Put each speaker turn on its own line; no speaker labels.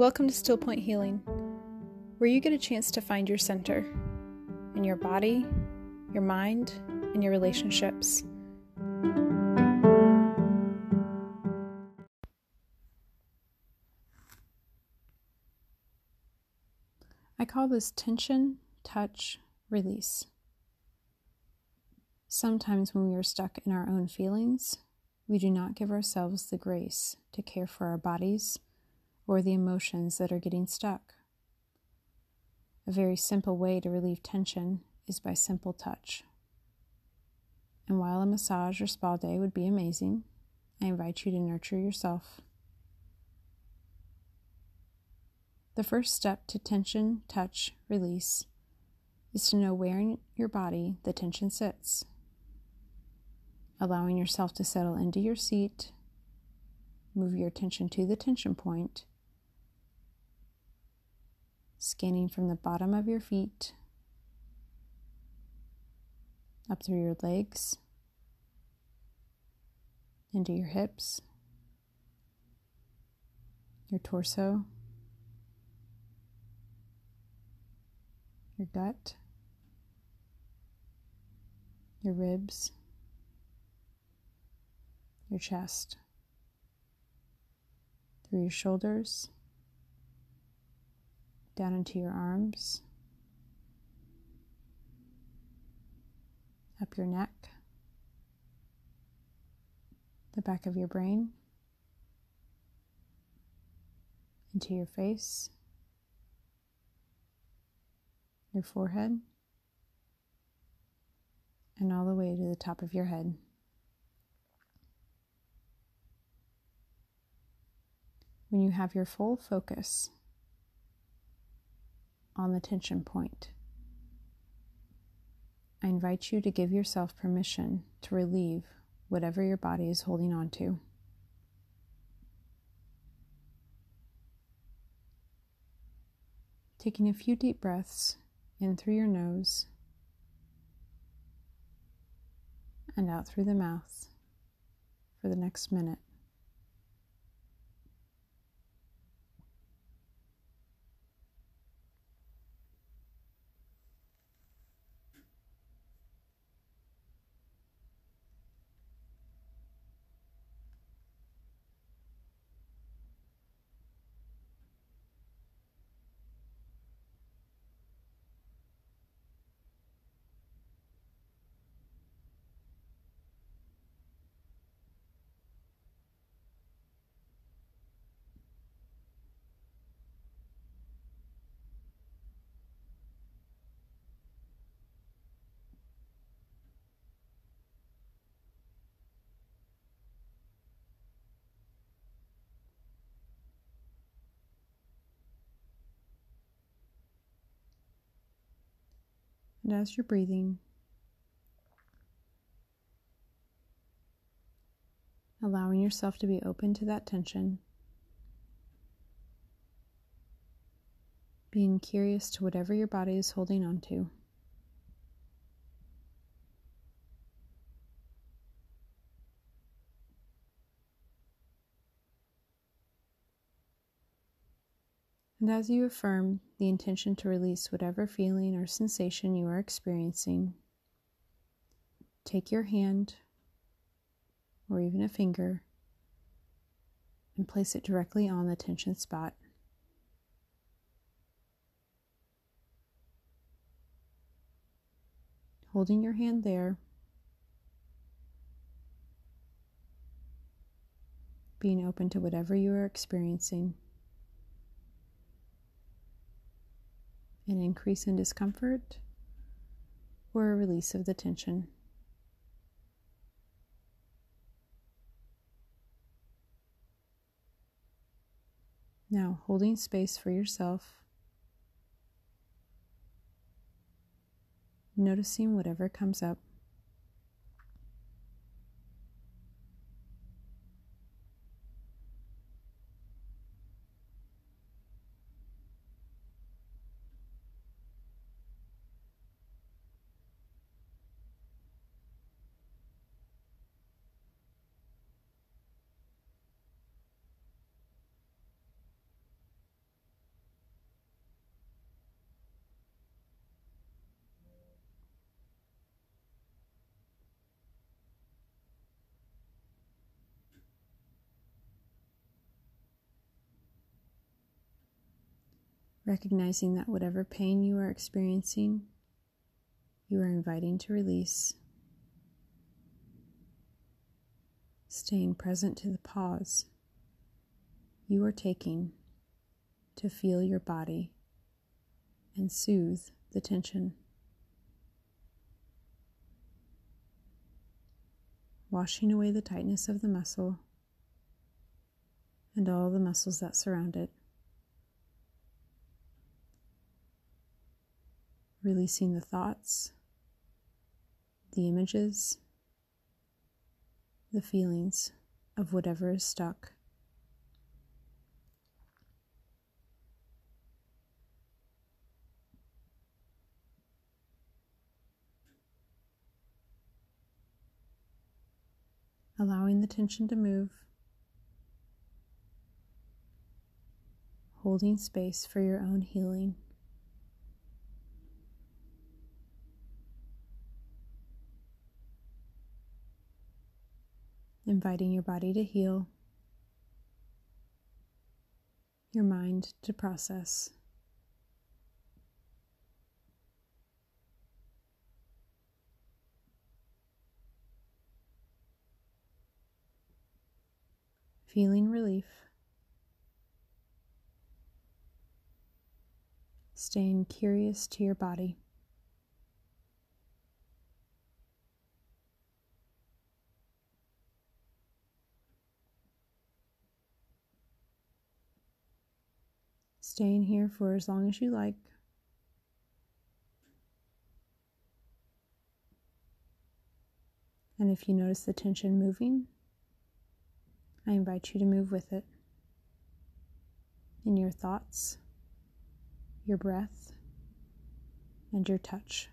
Welcome to Still Point Healing, where you get a chance to find your center in your body, your mind, and your relationships. I call this tension, touch, release. Sometimes when we are stuck in our own feelings, we do not give ourselves the grace to care for our bodies or the emotions that are getting stuck. A very simple way to relieve tension is by simple touch. And while a massage or spa day would be amazing, I invite you to nurture yourself. The first step to tension, touch, release is to know where in your body the tension sits. Allowing yourself to settle into your seat, move your attention to the tension point, scanning from the bottom of your feet up through your legs, into your hips, your torso, your gut, your ribs, your chest, through your shoulders down into your arms, up your neck, the back of your brain, into your face, your forehead, and all the way to the top of your head. When you have your full focus on the tension point. I invite you to give yourself permission to relieve whatever your body is holding on to. Taking a few deep breaths in through your nose and out through the mouth for the next minute. And as you're breathing, allowing yourself to be open to that tension, being curious to whatever your body is holding on to. And as you affirm the intention to release whatever feeling or sensation you are experiencing, take your hand or even a finger and place it directly on the tension spot. Holding your hand there, being open to whatever you are experiencing. An increase in discomfort, or a release of the tension. Now, holding space for yourself, noticing whatever comes up. Recognizing that whatever pain you are experiencing, you are inviting to release, staying present to the pause you are taking to feel your body and soothe the tension. Washing away the tightness of the muscle and all the muscles that surround it. Releasing the thoughts, the images, the feelings of whatever is stuck. allowing the tension to move, holding space for your own healing. Inviting your body to heal, your mind to process. feeling relief, staying curious to your body. Staying here for as long as you like. And if you notice the tension moving, I invite you to move with it in your thoughts, your breath, and your touch.